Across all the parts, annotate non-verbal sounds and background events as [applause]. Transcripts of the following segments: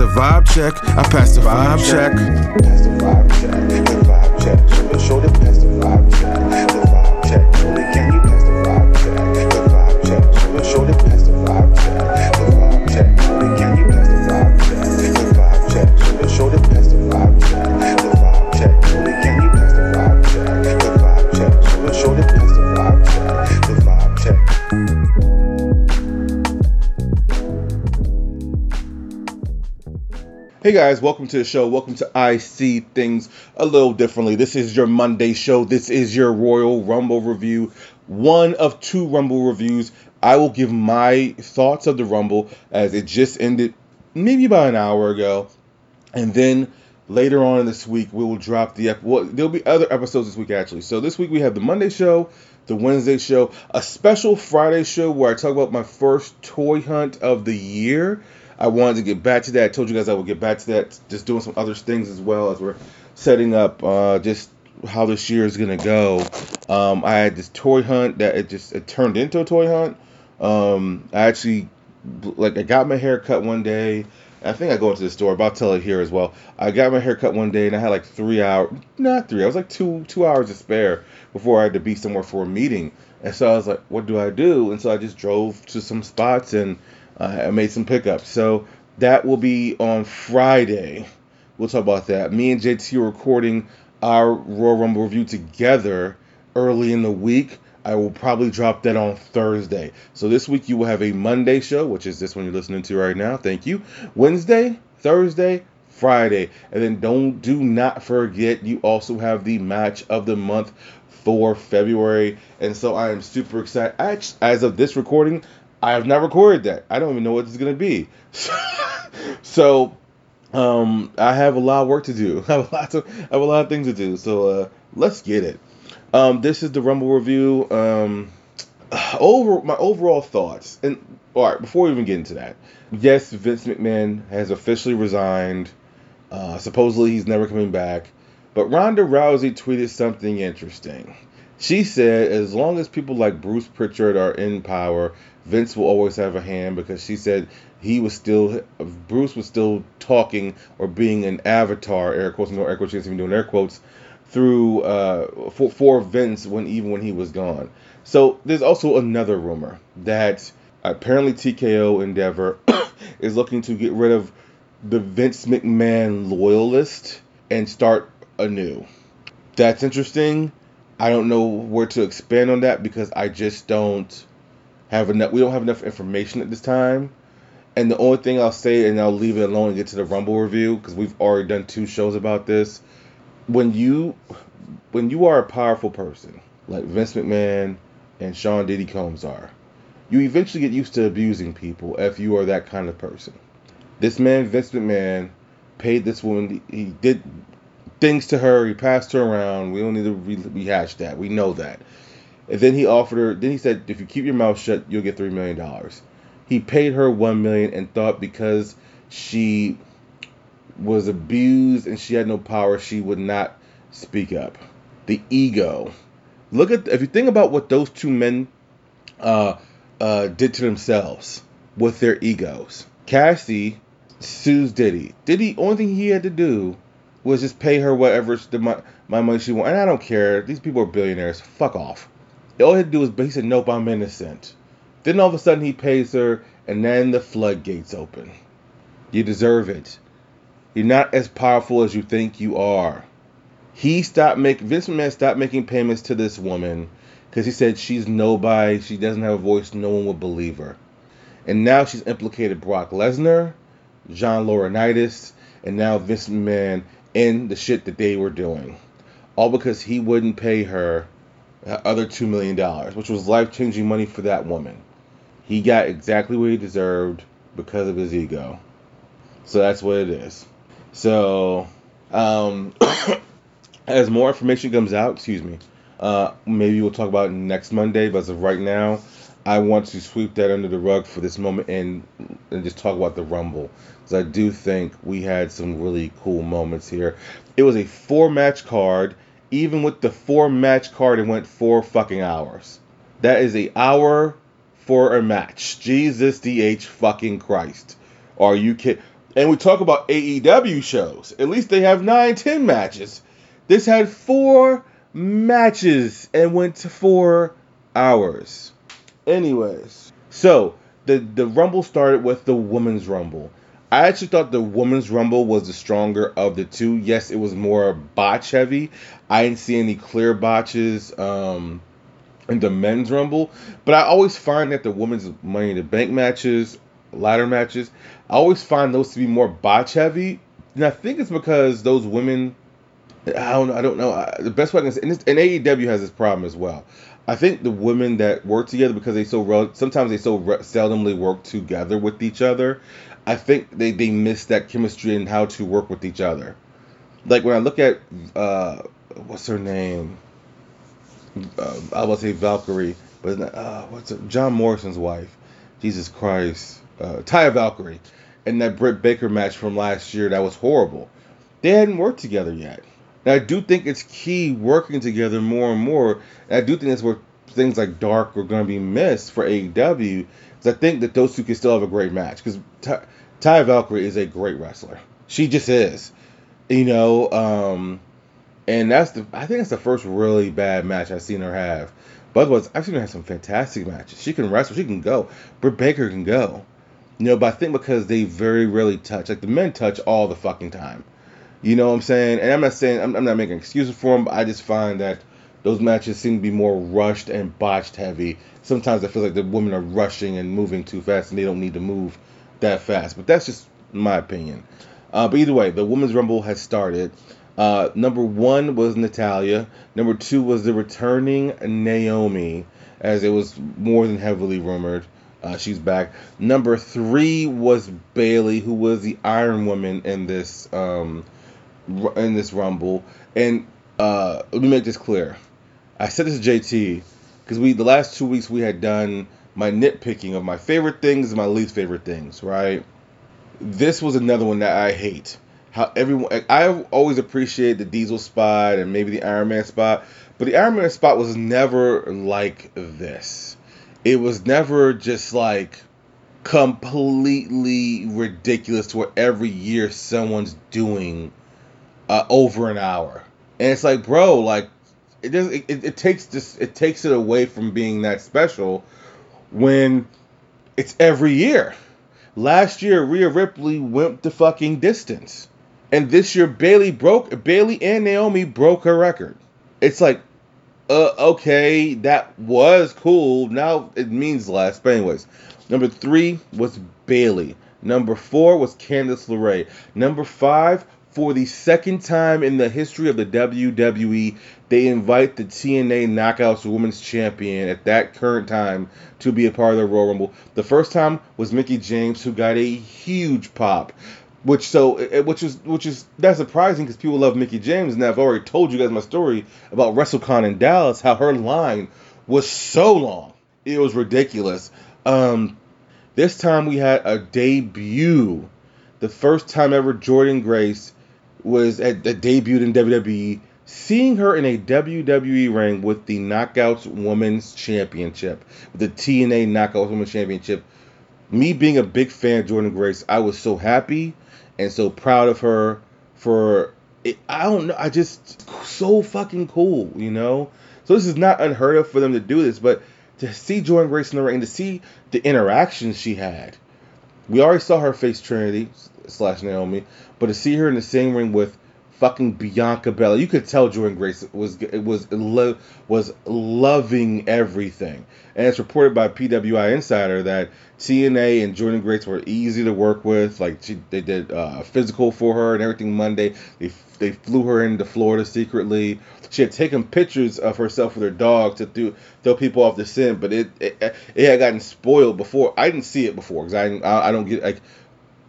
the vibe check. I pass the vibe check. Pass the vibe check. The vibe check. Show the Hey guys, welcome to the show. Welcome to I See Things a Little Differently. This is your Monday show. This is your Royal Rumble review. One of two Rumble reviews. I will give my thoughts of the Rumble as it just ended maybe about an hour ago. And then later on this week, we will drop the ep- well, there'll be other episodes this week actually. So this week we have the Monday show, the Wednesday show, a special Friday show where I talk about my first toy hunt of the year. I wanted to get back to that. I told you guys I would get back to that. Just doing some other things as well as we're setting up uh, just how this year is gonna go. Um, I had this toy hunt that it just it turned into a toy hunt. Um, I actually like I got my hair cut one day. I think I go into the store, but I'll tell it here as well. I got my hair cut one day and I had like three hours, not three, I was like two two hours to spare before I had to be somewhere for a meeting. And so I was like, what do I do? And so I just drove to some spots and uh, I made some pickups. So that will be on Friday. We'll talk about that. Me and JT are recording our Royal Rumble review together early in the week. I will probably drop that on Thursday. So this week you will have a Monday show, which is this one you're listening to right now. Thank you. Wednesday, Thursday, Friday. And then don't do not forget you also have the match of the month for February. And so I am super excited. Actually, as of this recording, I have not recorded that. I don't even know what it's going to be. [laughs] so um, I have a lot of work to do. [laughs] I have a lot of, I have a lot of things to do. So uh, let's get it. Um, this is the Rumble review. Um, [sighs] over my overall thoughts, and all right, before we even get into that, yes, Vince McMahon has officially resigned. Uh, supposedly he's never coming back. But Ronda Rousey tweeted something interesting. She said, as long as people like Bruce Prichard are in power, Vince will always have a hand because she said he was still, Bruce was still talking or being an avatar, air quotes, no air quotes, she's even doing air quotes, through, uh, for, for Vince when, even when he was gone. So there's also another rumor that apparently TKO Endeavor [coughs] is looking to get rid of the Vince McMahon loyalist and start anew. That's interesting. I don't know where to expand on that because I just don't have enough. We don't have enough information at this time. And the only thing I'll say, and I'll leave it alone and get to the Rumble review because we've already done two shows about this. When you, when you are a powerful person like Vince McMahon and Sean Diddy Combs are, you eventually get used to abusing people if you are that kind of person. This man, Vince McMahon, paid this woman. He did things to her. He passed her around. We don't need to re- rehash that. We know that. And then he offered her. Then he said, if you keep your mouth shut, you'll get three million dollars. He paid her one million and thought because she was abused and she had no power, she would not speak up. The ego. Look at if you think about what those two men uh, uh, did to themselves with their egos. Cassie sues Diddy. Diddy, only thing he had to do was just pay her whatever the, my, my money she wanted. And I don't care. These people are billionaires. Fuck off. All he had to do was, he said, nope, I'm innocent. Then all of a sudden he pays her, and then the floodgates open. You deserve it. You're not as powerful as you think you are. He stopped making, Vince McMahon stopped making payments to this woman because he said she's nobody, she doesn't have a voice, no one would believe her. And now she's implicated Brock Lesnar, John Laurinaitis, and now Vince McMahon in the shit that they were doing. All because he wouldn't pay her that other $2 million, which was life changing money for that woman. He got exactly what he deserved because of his ego. So that's what it is. So, um, [coughs] as more information comes out, excuse me, uh, maybe we'll talk about next Monday, but as of right now, I want to sweep that under the rug for this moment and and just talk about the Rumble because I do think we had some really cool moments here. It was a four match card. Even with the four match card, it went four fucking hours. That is a hour for a match. Jesus DH fucking Christ. Are you kidding? And we talk about AEW shows. At least they have nine, ten matches. This had four matches and went to four hours. Anyways, so the the Rumble started with the Women's Rumble. I actually thought the Women's Rumble was the stronger of the two. Yes, it was more botch heavy. I didn't see any clear botches um, in the Men's Rumble, but I always find that the Women's Money in the Bank matches, ladder matches, I always find those to be more botch heavy. And I think it's because those women I don't know. I don't know. I, the best way I can say, and, and AEW has this problem as well. I think the women that work together because they so rel- sometimes they so re- seldomly work together with each other. I think they they miss that chemistry and how to work with each other. Like when I look at uh, what's her name? Uh, I will say Valkyrie, but not, uh, what's it? John Morrison's wife? Jesus Christ, uh, Taya Valkyrie, and that Britt Baker match from last year that was horrible. They hadn't worked together yet. And I do think it's key working together more and more. And I do think that's where things like Dark are going to be missed for AEW. Because I think that those two can still have a great match. Because Ty, Ty Valkyrie is a great wrestler. She just is. You know, um, and that's the I think that's the first really bad match I've seen her have. But otherwise, I've seen her have some fantastic matches. She can wrestle. She can go. Britt Baker can go. You know, but I think because they very rarely touch. Like the men touch all the fucking time. You know what I'm saying? And I'm not saying I'm, I'm not making excuses for them, but I just find that those matches seem to be more rushed and botched heavy. Sometimes I feel like the women are rushing and moving too fast, and they don't need to move that fast. But that's just my opinion. Uh, but either way, the women's rumble has started. Uh, number one was Natalya. Number two was the returning Naomi, as it was more than heavily rumored. Uh, she's back. Number three was Bayley, who was the Iron Woman in this um, in this Rumble. And uh, let me make this clear. I said this to JT because we the last two weeks we had done my nitpicking of my favorite things and my least favorite things. Right. This was another one that I hate. How everyone I always appreciate the Diesel spot and maybe the Iron Man spot, but the Iron Man spot was never like this. It was never just like completely ridiculous to where every year someone's doing uh, over an hour, and it's like, bro, like it does it, it, it takes this it takes it away from being that special when it's every year. Last year, Rhea Ripley went the fucking distance, and this year Bayley broke Bayley and Naomi broke her record. It's like, uh, okay, that was cool. Now it means less. But anyways, number three was Bayley. Number four was Candice LeRae. Number five, for the second time in the history of the WWE, they invite the TNA Knockouts Women's Champion at that current time to be a part of the Royal Rumble. The first time was Mickie James, who got a huge pop. Which so which is which is that's surprising because people love Mickie James and I've already told you guys my story about WrestleCon in Dallas how her line was so long it was ridiculous. Um, this time we had a debut, the first time ever Jordynne Grace was at the debuted in WWE. Seeing her in a WWE ring with the Knockouts Women's Championship, the TNA Knockouts Women's Championship, me being a big fan of Jordynne Grace, I was so happy and so proud of her for it, I don't know, I just so fucking cool, you know. So this is not unheard of for them to do this, but to see Jordynne Grace in the ring, to see the interactions she had, we already saw her face Trinity slash Naomi, but to see her in the same ring with fucking Bianca Belair, you could tell Jordynne Grace was was was loving everything. And it's reported by PWI Insider that TNA and Jordynne Grace were easy to work with. Like she, they did uh, physical for her and everything Monday. They they flew her into Florida secretly. She had taken pictures of herself with her dog to th- throw people off the scent, but it, it it had gotten spoiled before. I didn't see it before because I I don't get like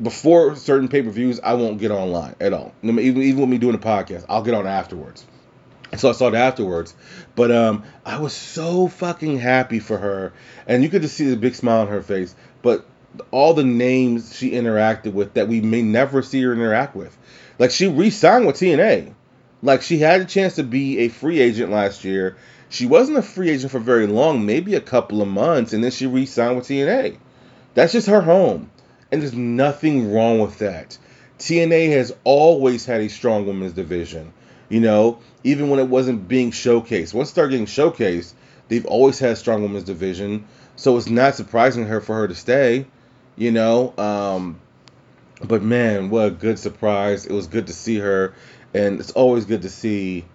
before certain pay per views, I won't get online at all. Even even with me doing a podcast, I'll get on afterwards. So I saw it afterwards, but um, I was so fucking happy for her, and you could just see the big smile on her face. But all the names she interacted with that we may never see her interact with, like she re-signed with TNA, like she had a chance to be a free agent last year. She wasn't a free agent for very long, maybe a couple of months, and then she re-signed with TNA. That's just her home And there's nothing wrong with that. TNA has always had a strong women's division. You know, even when it wasn't being showcased. Once it started getting showcased, they've always had a strong women's division. So it's not surprising her for her to stay. You know, um, but man, what a good surprise! It was good to see her, and it's always good to see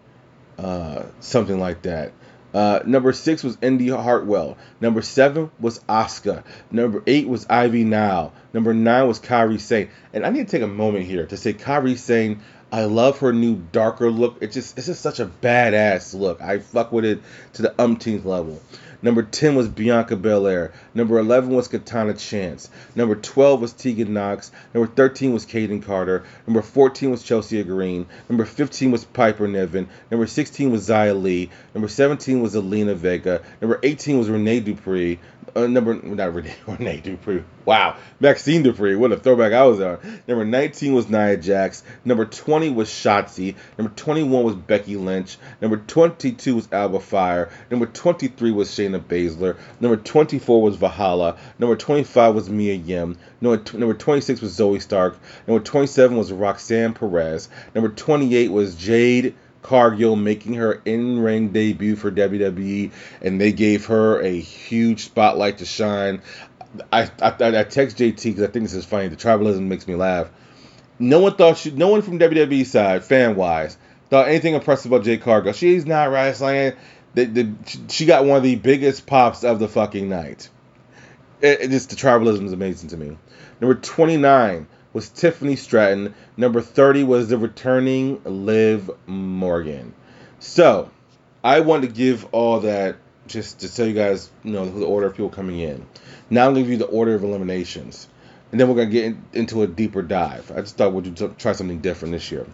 uh, something like that. Uh, number six was Indi Hartwell. Number seven was Asuka. Number eight was Ivy Nile. Number nine was Kairi Sane. And I need to take a moment here to say Kairi Sane. I love her new darker look. It's just it's just such a badass look. I fuck with it to the umpteenth level. Number 10 was Bianca Belair. Number 11 was Katana Chance. Number 12 was Tegan Knox. Number 13 was Kayden Carter. Number 14 was Chelsea Green. Number 15 was Piper Niven. Number 16 was Xia Li. Number 17 was Zelina Vega. Number 18 was Renee Dupree uh, number not Renee, [laughs] Dupree. Wow, Maxxine Dupri. What a throwback I was on. Number 19 was Nia Jax. Number 20 was Shotzi. Number 21 was Becky Lynch. Number 22 was Alba Fyre. Number 23 was Shayna Baszler. Number 24 was Valhalla. Number 25 was Mia Yim. Number, t- number 26 was Zoey Stark. Number 27 was Roxanne Perez. Number 28 was Jade. Cargill making her in ring debut for WWE, and they gave her a huge spotlight to shine. I I, I text JT because I think this is funny. The tribalism makes me laugh. No one thought she, no one from WWE side, fan wise, thought anything impressive about Jade Cargill. She's not wrestling. The, the, she got one of the biggest pops of the fucking night. It, it just the tribalism is amazing to me. Number 29, was Tiffany Stratton. Number 30 was the returning Liv Morgan. So, I want to give all that just to tell you guys, you know, the order of people coming in. Now I'm going to give you the order of eliminations. And then we're going to get in, into a deeper dive. I just thought we'd try something different this year.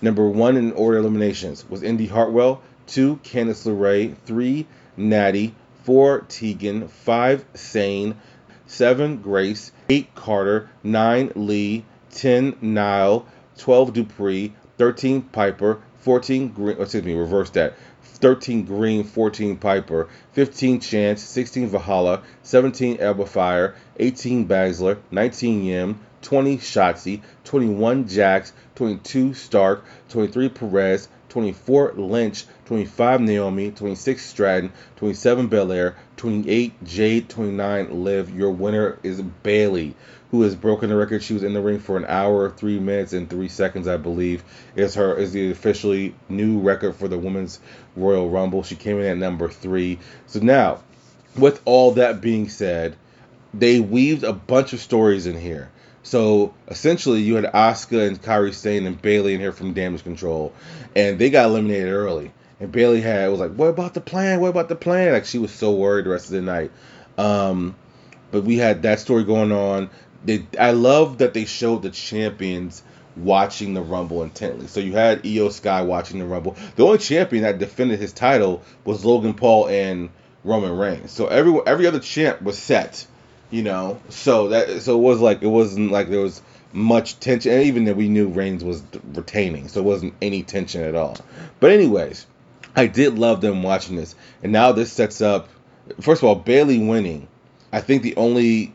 Number one in order eliminations was Indi Hartwell. Two, Candice LeRae. Three, Natty. Four, Tegan. Five, Sane. Seven, Grace. Eight, Carter. Nine, Li. 10 Nile, 12 Dupri, 13 Piper, 14 Green, oh, excuse me, reverse that. 13 Green, 14 Piper, 15 Chance, 16 Valhalla, 17 Alba Fyre, 18 Baszler, 19 Yim, 20 Shotzi, 21 Jax, 22 Stark, 23 Perez, 24 Lynch, 25 Naomi, 26 Stratton, 27 Belair, 28 Jade, 29 Liv. Your winner is Bayley, who has broken the record. She was in the ring for an hour, three minutes, and three seconds, I believe. Is her is the officially new record for the women's Royal Rumble. She came in at number three. So now, with all that being said, they weaved a bunch of stories in here. So essentially, you had Asuka and Kairi Sane and Bayley in here from Damage Control, and they got eliminated early. And Bayley had was like, "What about the plan? What about the plan?" Like she was so worried the rest of the night. Um, but we had that story going on they I love that they showed the champions watching the Rumble intently. So you had Iyo Sky watching the Rumble. The only champion that defended his title was Logan Paul and Roman Reigns. So every every other champ was set, you know. So that so it was like it wasn't like there was much tension, and even that we knew Reigns was retaining, so it wasn't any tension at all. But anyways, I did love them watching this, and now this sets up. First of all, Bayley winning. I think the only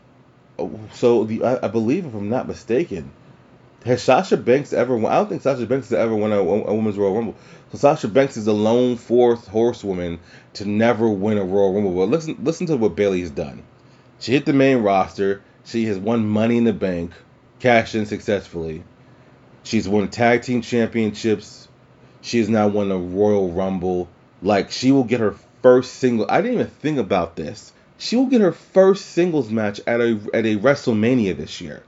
so the I, I, believe, if I'm not mistaken, has Sasha Banks ever won? I don't think Sasha Banks has ever won a, a women's Royal Rumble. So Sasha Banks is the lone fourth horsewoman to never win a Royal Rumble. But listen, listen to what has done. She hit the main roster. She has won Money in the Bank, cashed in successfully. She's won tag team championships. She has now won a Royal Rumble. Like she will get her first single. I didn't even think about this she will get her first singles match at a at a WrestleMania this year.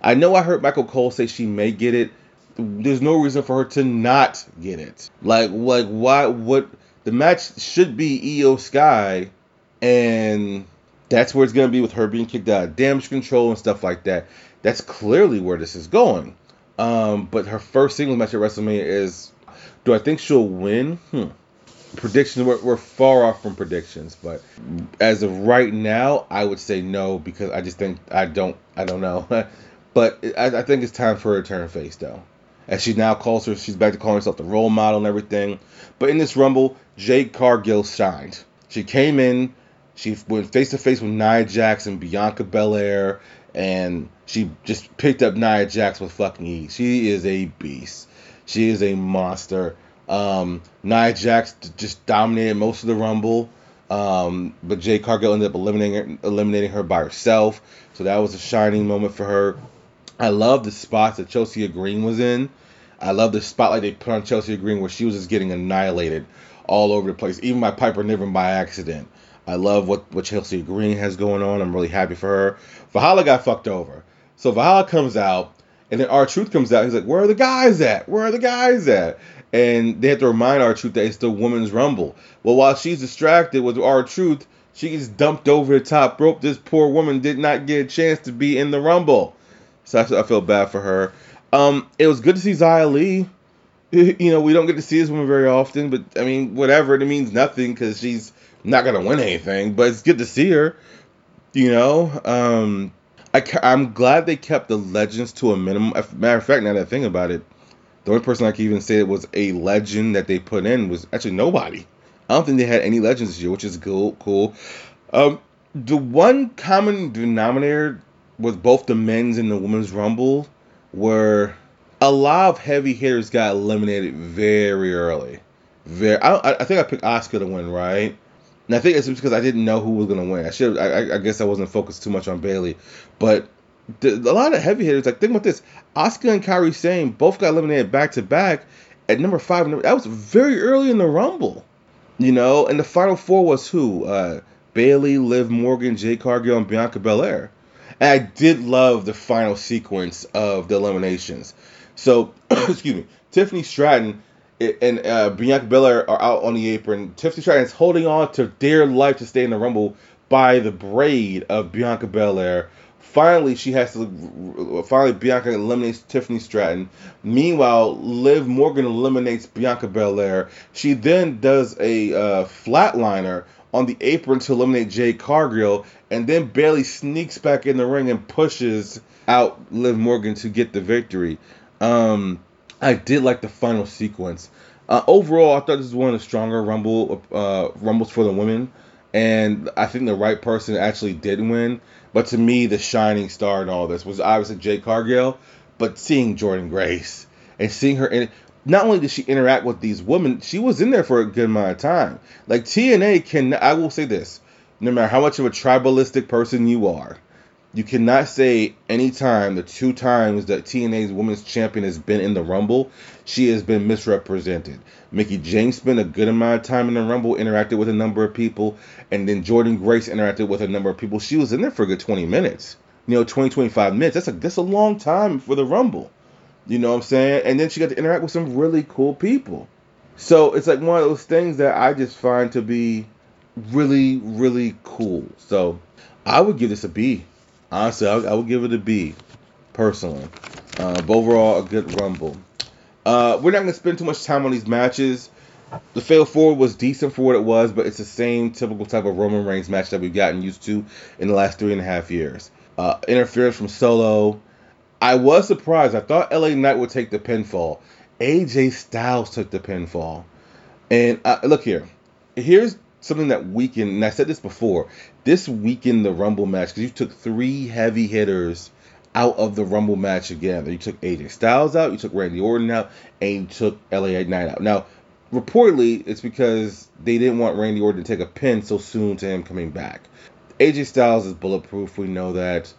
I know I heard Michael Cole say she may get it. There's no reason for her to not get it. Like like why what the match should be Iyo Sky and that's where it's gonna be with her being kicked out, damage control and stuff like that. That's clearly where this is going. Um, but her first singles match at WrestleMania is do I think she'll win? Hmm predictions we're, we're, far off from predictions but as of right now i would say no because i just think i don't i don't know [laughs] but I, I, think it's time for her to turn face though as she now calls her she's back to calling herself the role model and everything but in this rumble jade cargill shined she came in she went face to face with nia jackson bianca belair and she just picked up Nia Jax with fucking ease. She is a beast. She is a monster. Um, Nia Jax just dominated most of the Rumble, um, but Jay Cargill ended up eliminating her, eliminating her by herself. So that was a shining moment for her. I love the spots that Chelsea Green was in. I love the spotlight they put on Chelsea Green where she was just getting annihilated all over the place, even by Piper Niven by accident. I love what, what Chelsea Green has going on. I'm really happy for her. Valhalla got fucked over. So Valhalla comes out, and then R-Truth comes out. He's like, Where are the guys at? Where are the guys at? And they have to remind R-Truth that it's the women's rumble. Well, while she's distracted with R-Truth, she gets dumped over the top rope. This poor woman did not get a chance to be in the rumble. So I, I feel bad for her. Um, it was good to see Xia Li. [laughs] You know, we don't get to see this woman very often, but I mean, whatever. It means nothing because she's not gonna win anything. But it's good to see her. You know, um, I, I'm glad they kept the legends to a minimum. Matter of fact, now that I think about it, the only person I can even say it was a legend that they put in was actually nobody. I don't think they had any legends this year, which is cool. Cool. Um, the one common denominator with both the men's and the women's rumble were a lot of heavy hitters got eliminated very early. Very, I, I think I picked Asuka to win, right? And I think it's because I didn't know who was gonna win. I should, I, I guess I wasn't focused too much on Bayley, but the, a lot of heavy hitters. Like think about this: Asuka and Kairi Sane both got eliminated back to back at number five. That was very early in the Rumble, you know. And the final four was who? Uh, Bayley, Liv Morgan, Jade Cargill, and Bianca Belair. And I did love the final sequence of the eliminations. So, [clears throat] excuse me, Tiffany Stratton and uh, Bianca Belair are out on the apron. Tiffany Stratton is holding on to dear life to stay in the Rumble by the braid of Bianca Belair. Finally, she has to. Finally, Bianca eliminates Tiffany Stratton. Meanwhile, Liv Morgan eliminates Bianca Belair. She then does a uh, flatliner on the apron to eliminate Jay Cargill, and then Bayley sneaks back in the ring and pushes out Liv Morgan to get the victory. Um, I did like the final sequence. Uh, overall, I thought this was one of the stronger Rumble uh, Rumbles for the women, and I think the right person actually did win. But to me, the shining star in all this was obviously Jay Cargill, but seeing Jordynne Grace and seeing her in not only did she interact with these women, she was in there for a good amount of time. Like TNA can, I will say this, no matter how much of a tribalistic person you are, you cannot say anytime the two times that TNA's women's champion has been in the Rumble, she has been misrepresented. Mickie James spent a good amount of time in the Rumble, interacted with a number of people, and then Jordynne Grace interacted with a number of people. She was in there for a good 20 minutes. You know, 20, 25 minutes. That's a that's a long time for the Rumble. You know what I'm saying? And then she got to interact with some really cool people. So it's like one of those things that I just find to be really, really cool. So I would give this a B. Honestly, I, I would give it a B, personally. Uh, but overall, a good Rumble. Uh, we're not going to spend too much time on these matches. The fatal Four was decent for what it was, but it's the same typical type of Roman Reigns match that we've gotten used to in the last three and a half years. Uh, interference from Solo, I was surprised. I thought LA Knight would take the pinfall. AJ Styles took the pinfall. And uh, look here. Here's something that weakened, and I said this before. This weakened the Rumble match because you took three heavy hitters out of the Rumble match again. You took AJ Styles out, you took Randy Orton out, and you took LA Knight out. Now, reportedly, it's because they didn't want Randy Orton to take a pin so soon to him coming back. AJ Styles is bulletproof. We know that.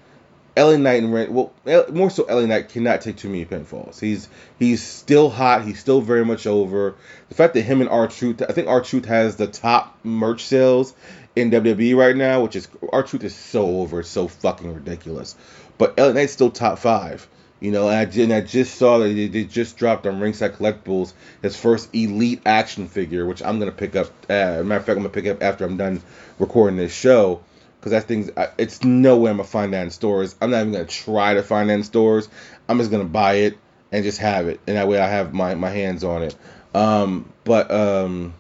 LA Knight and Randy, well, more so LA Knight cannot take too many pinfalls. He's he's still hot. He's still very much over. The fact that him and R-Truth, I think R-Truth has the top merch sales in WWE right now, which is R-Truth is so over, it's so fucking ridiculous. But LA Knight's still top five. You know, and I, and I just saw that they just dropped on Ringside Collectibles his first Elite action figure, which I'm gonna pick up. Uh, matter of fact, I'm gonna pick up after I'm done recording this show because that thing's it's no way I'm gonna find that in stores. I'm not even gonna try to find that in stores. I'm just gonna buy it and just have it, and that way I have my my hands on it. Um, but um,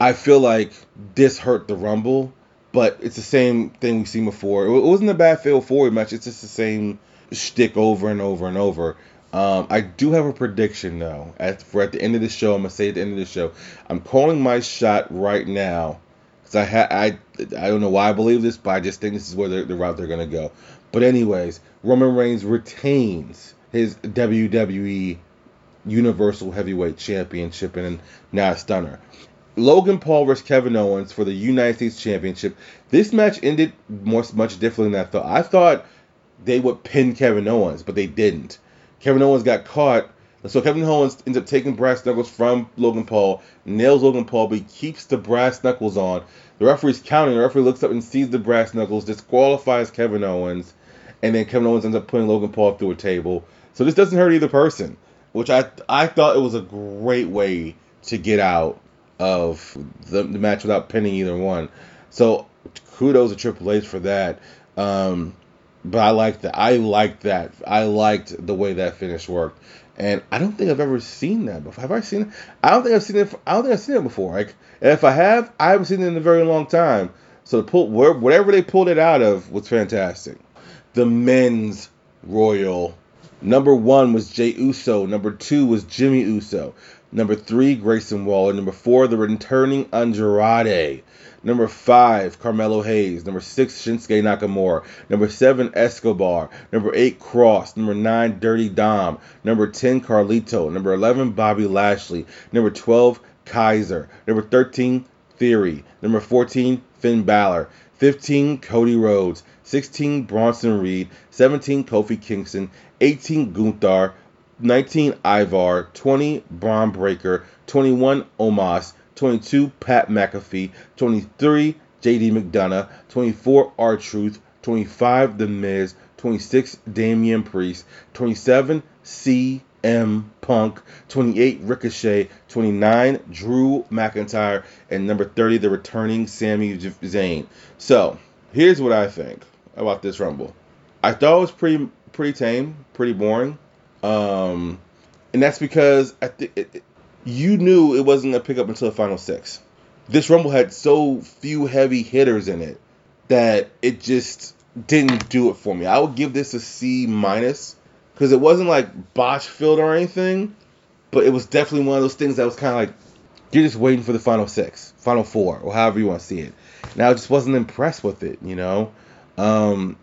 I feel like this hurt the Rumble, but it's the same thing we've seen before. It wasn't a bad fail forward match. It's just the same shtick over and over and over. Um, I do have a prediction though. At for at the end of the show, I'm gonna say at the end of the show, I'm calling my shot right now because I ha- I I don't know why I believe this, but I just think this is where the route they're gonna go. But anyways, Roman Reigns retains his WWE Universal Heavyweight Championship and now a stunner. Logan Paul versus Kevin Owens for the United States Championship. This match ended much much differently than I thought. I thought they would pin Kevin Owens, but they didn't. Kevin Owens got caught. So Kevin Owens ends up taking brass knuckles from Logan Paul, nails Logan Paul, but he keeps the brass knuckles on. The referee's counting. The referee looks up and sees the brass knuckles, disqualifies Kevin Owens, and then Kevin Owens ends up putting Logan Paul through a table. So this doesn't hurt either person, which I I thought it was a great way to get out of the, the match without pinning either one. So kudos to Triple H for that. Um, but I like that. I liked that. I liked the way that finish worked. And I don't think I've ever seen that before. Have I seen it? I don't think I've seen it. I don't think I've seen it before. Like, if I have, I haven't seen it in a very long time. So to pull whatever they pulled it out of was fantastic. The men's Royal number one was Jey Uso. Number two was Jimmy Uso. Number three, Grayson Waller. Number four, the returning Andrade. Number five, Carmelo Hayes. Number six, Shinsuke Nakamura. Number seven, Escobar. Number eight, Kross. Number nine, Dirty Dom. Number 10, Carlito. Number 11, Bobby Lashley. Number 12, Kaiser. Number 13, Theory. Number 14, Finn Balor. 15, Cody Rhodes. 16, Bronson Reed. 17, Kofi Kingston. 18, Gunther. 19, Ivar. 20, Bron Breakker, 21, Omos. 22, Pat McAfee. 23, JD McDonagh. 24, R Truth. 25, The Miz. 26, Damian Priest. 27, CM Punk. 28, Ricochet. 29, Drew McIntyre. And number 30, the returning Sami Zayn. So, here's what I think about this Rumble. I thought it was pretty pretty tame, pretty boring. Um, and that's because I think you knew it wasn't gonna pick up until the final six. This Rumble had so few heavy hitters in it that it just didn't do it for me. I would give this a C minus because it wasn't like botch filled or anything, but it was definitely one of those things that was kind of like you're just waiting for the final six, final four, or however you want to see it. Now I just wasn't impressed with it, you know. Um,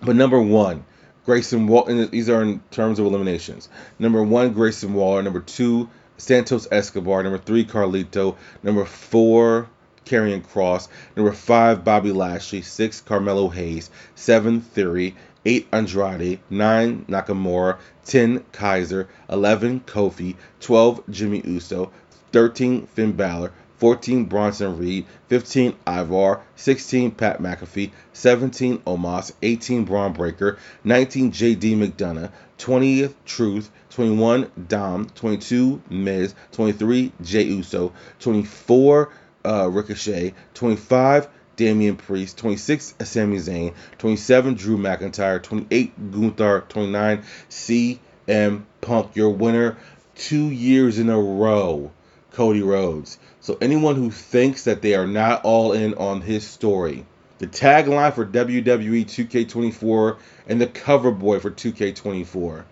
but number one, Grayson Waller. These are in terms of eliminations. Number one, Grayson Waller. Number two, Santos Escobar. Number three, Carlito. Number four, Karrion Kross. Number five, Bobby Lashley. Six, Carmelo Hayes. Seven, Theory. Eight, Andrade. Nine, Nakamura. Ten, Kaiser. Eleven, Kofi. Twelve, Jimmy Uso. Thirteen, Finn Balor. 14 Bronson Reed, 15 Ivar, 16 Pat McAfee, 17 Omos, 18 Bron Breakker, 19 JD McDonagh, 20th Truth, 21 Dom, 22 Miz, 23 Jey Uso, 24 uh, Ricochet, 25 Damian Priest, 26 Sami Zayn, 27 Drew McIntyre, 28 Gunther, 29 CM Punk, your winner two years in a row, Cody Rhodes. So anyone who thinks that they are not all in on his story, the tagline for WWE 2K24 and the cover boy for 2K24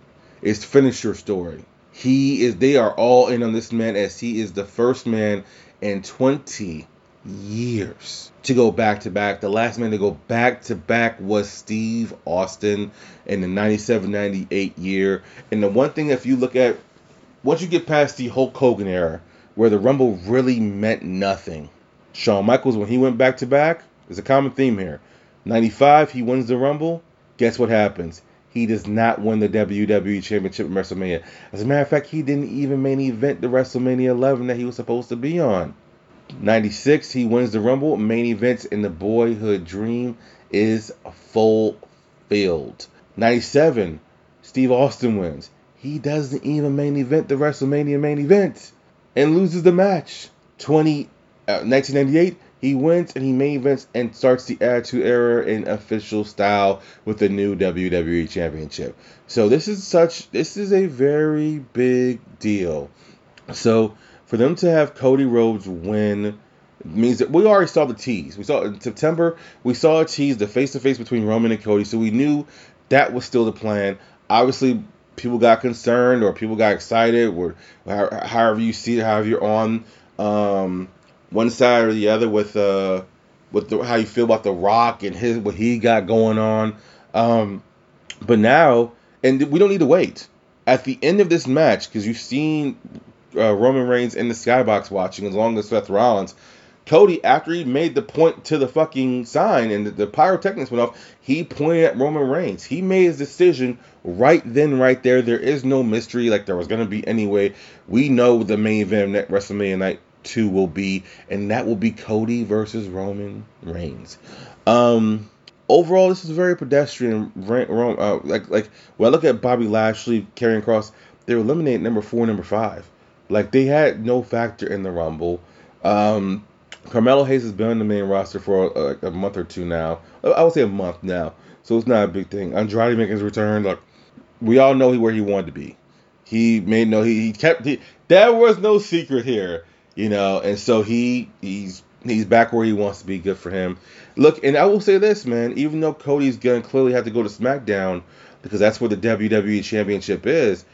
is finish your story. He is they are all in on this man as he is the first man in 20 years to go back to back. The last man to go back to back was Steve Austin in the 97 98 year. And the one thing, if you look at, once you get past the Hulk Hogan era, where the Rumble really meant nothing, Shawn Michaels, when he went back to back, there's a common theme here. 95, he wins the Rumble. Guess what happens? He does not win the WWE Championship at WrestleMania. As a matter of fact, he didn't even main event the WrestleMania 11 that he was supposed to be on. 96, he wins the Rumble, main events, in the boyhood dream is fulfilled. 97, Steve Austin wins. He doesn't even main event the WrestleMania main event and loses the match. 20, uh, 1998, he wins and he main events and starts the Attitude Era in official style with the new WWE Championship. So this is such, this is a very big deal. So for them to have Cody Rhodes win means that we already saw the tease. We saw in September, we saw a tease, the face to face between Roman and Cody. So we knew that was still the plan. Obviously, people got concerned or people got excited, or however you see it, however you're on um, one side or the other with uh, with the, how you feel about the Rock and his what he got going on. Um, but now, and we don't need to wait. At the end of this match, because you've seen uh, Roman Reigns in the skybox watching, as long as Seth Rollins, Cody, after he made the point to the fucking sign and the, the pyrotechnics went off, he pointed at Roman Reigns. He made his decision right then, right there. There is no mystery like there was going to be anyway. We know the main event at WrestleMania Night 2 will be, and that will be Cody versus Roman Reigns. Um, overall, this is very pedestrian. Uh, like, like when I look at Bobby Lashley, Karrion Kross, they were eliminated number four, number five. Like they had no factor in the Rumble. Um, Carmelo Hayes has been on the main roster for a, uh, a, month or two now. I would say a month now, so it's not a big thing. Andrade making his return. Like we all know where he wanted to be. He made no. He, he kept. He, there was no secret here, you know, and so he he's he's back where he wants to be. Good for him. Look, and I will say this, man. Even though Cody's gonna clearly have to go to SmackDown because that's where the WWE Championship is.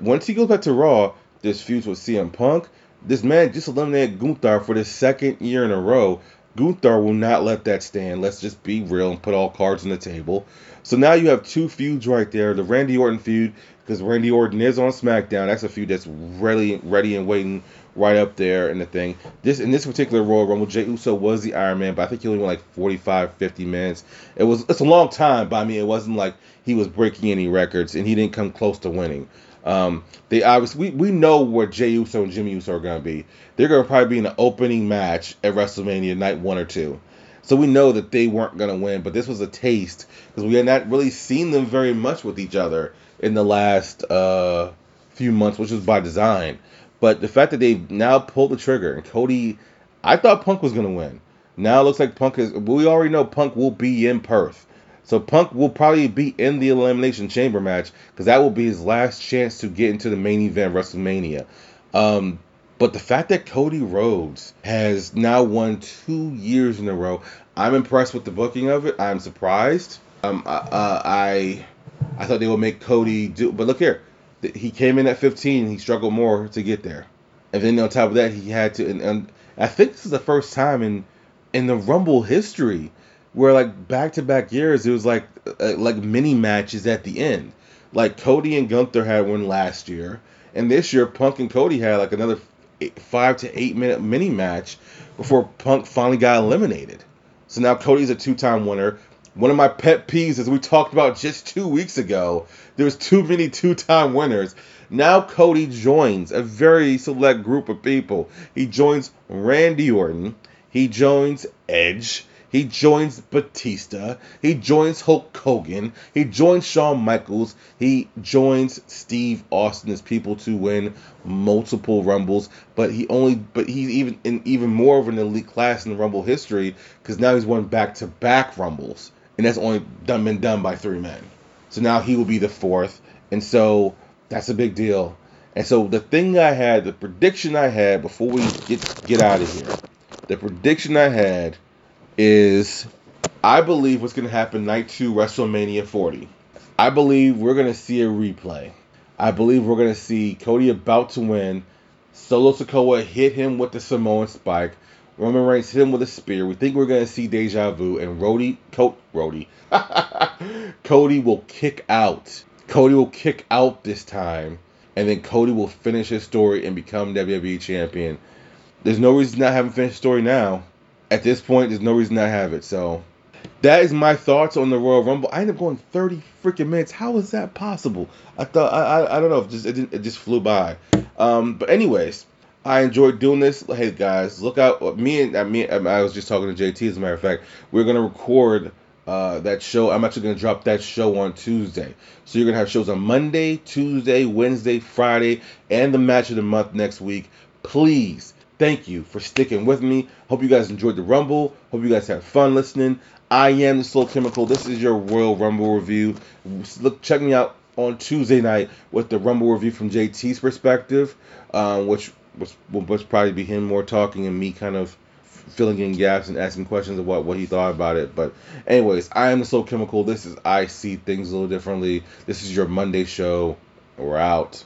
Once he goes back to Raw, this feud with CM Punk, this man just eliminated Gunther for the second year in a row. Gunther will not let that stand. Let's just be real and put all cards on the table. So now you have two feuds right there. The Randy Orton feud, because Randy Orton is on SmackDown. That's a feud that's ready, ready and waiting right up there in the thing. This in this particular Royal Rumble, Jey Uso was the Iron Man, but I think he only went like 45, 50 minutes. It was it's a long time, but I mean it wasn't like he was breaking any records and he didn't come close to winning. Um, they obviously we, we know where Jey Uso and Jimmy Uso are gonna be. They're gonna probably be in the opening match at WrestleMania night one or two. So we know that they weren't gonna win, but this was a taste because we had not really seen them very much with each other in the last uh, few months, which was by design. But the fact that they now pulled the trigger and Cody, I thought Punk was gonna win. Now it looks like Punk is. We already know Punk will be in Perth. So Punk will probably be in the Elimination Chamber match because that will be his last chance to get into the main event WrestleMania. Um, but the fact that Cody Rhodes has now won two years in a row, I'm impressed with the booking of it. I'm surprised. Um, uh, I I thought they would make Cody do, but look here, he came in at 15. He struggled more to get there, and then on top of that, he had to. And, and I think this is the first time in in the Rumble history where like back to back years it was like uh, like mini matches at the end. Like Cody and Gunther had one last year, and this year Punk and Cody had like another eight, five to eight minute mini match before Punk finally got eliminated. So now Cody's a two time winner. One of my pet peeves, as we talked about just two weeks ago, there was too many two time winners. Now Cody joins a very select group of people. He joins Randy Orton. He joins Edge. He joins Batista. He joins Hulk Hogan. He joins Shawn Michaels. He joins Steve Austin as people to win multiple Rumbles. But he only, but he's even in even more of an elite class in Rumble history because now he's won back to back Rumbles, and that's only done been done by three men. So now he will be the fourth, and so that's a big deal. And so the thing I had, the prediction I had before we get get out of here, the prediction I had is I believe what's going to happen night two, WrestleMania 40. I believe we're going to see a replay. I believe we're going to see Cody about to win. Solo Sikoa hit him with the Samoan spike. Roman Reigns hit him with a spear. We think we're going to see Deja Vu and Rody, Co-. [laughs] Cody will kick out. Cody will kick out this time. And then Cody will finish his story and become WWE champion. There's no reason not having finished story now at this point, there's no reason I have it. So that is my thoughts on the Royal Rumble. I ended up going 30 freaking minutes. How is that possible? I thought I I, I don't know. It just it, it just flew by. Um, but anyways, I enjoyed doing this. Hey guys, look out! Me and uh, me, I was just talking to JT. As a matter of fact, we're gonna record uh, that show. I'm actually gonna drop that show on Tuesday. So you're gonna have shows on Monday, Tuesday, Wednesday, Friday, and the match of the month next week. Please thank you for sticking with me. Hope you guys enjoyed the Rumble. Hope you guys had fun listening. I am the Slow Chemical. This is your Royal Rumble review. Look, check me out on Tuesday night with the Rumble review from JT's perspective, um, which was, will probably be him more talking and me kind of filling in gaps and asking questions about what he thought about it. But anyways, I am the Slow Chemical. This is I see things a little differently. This is your Monday show. We're out.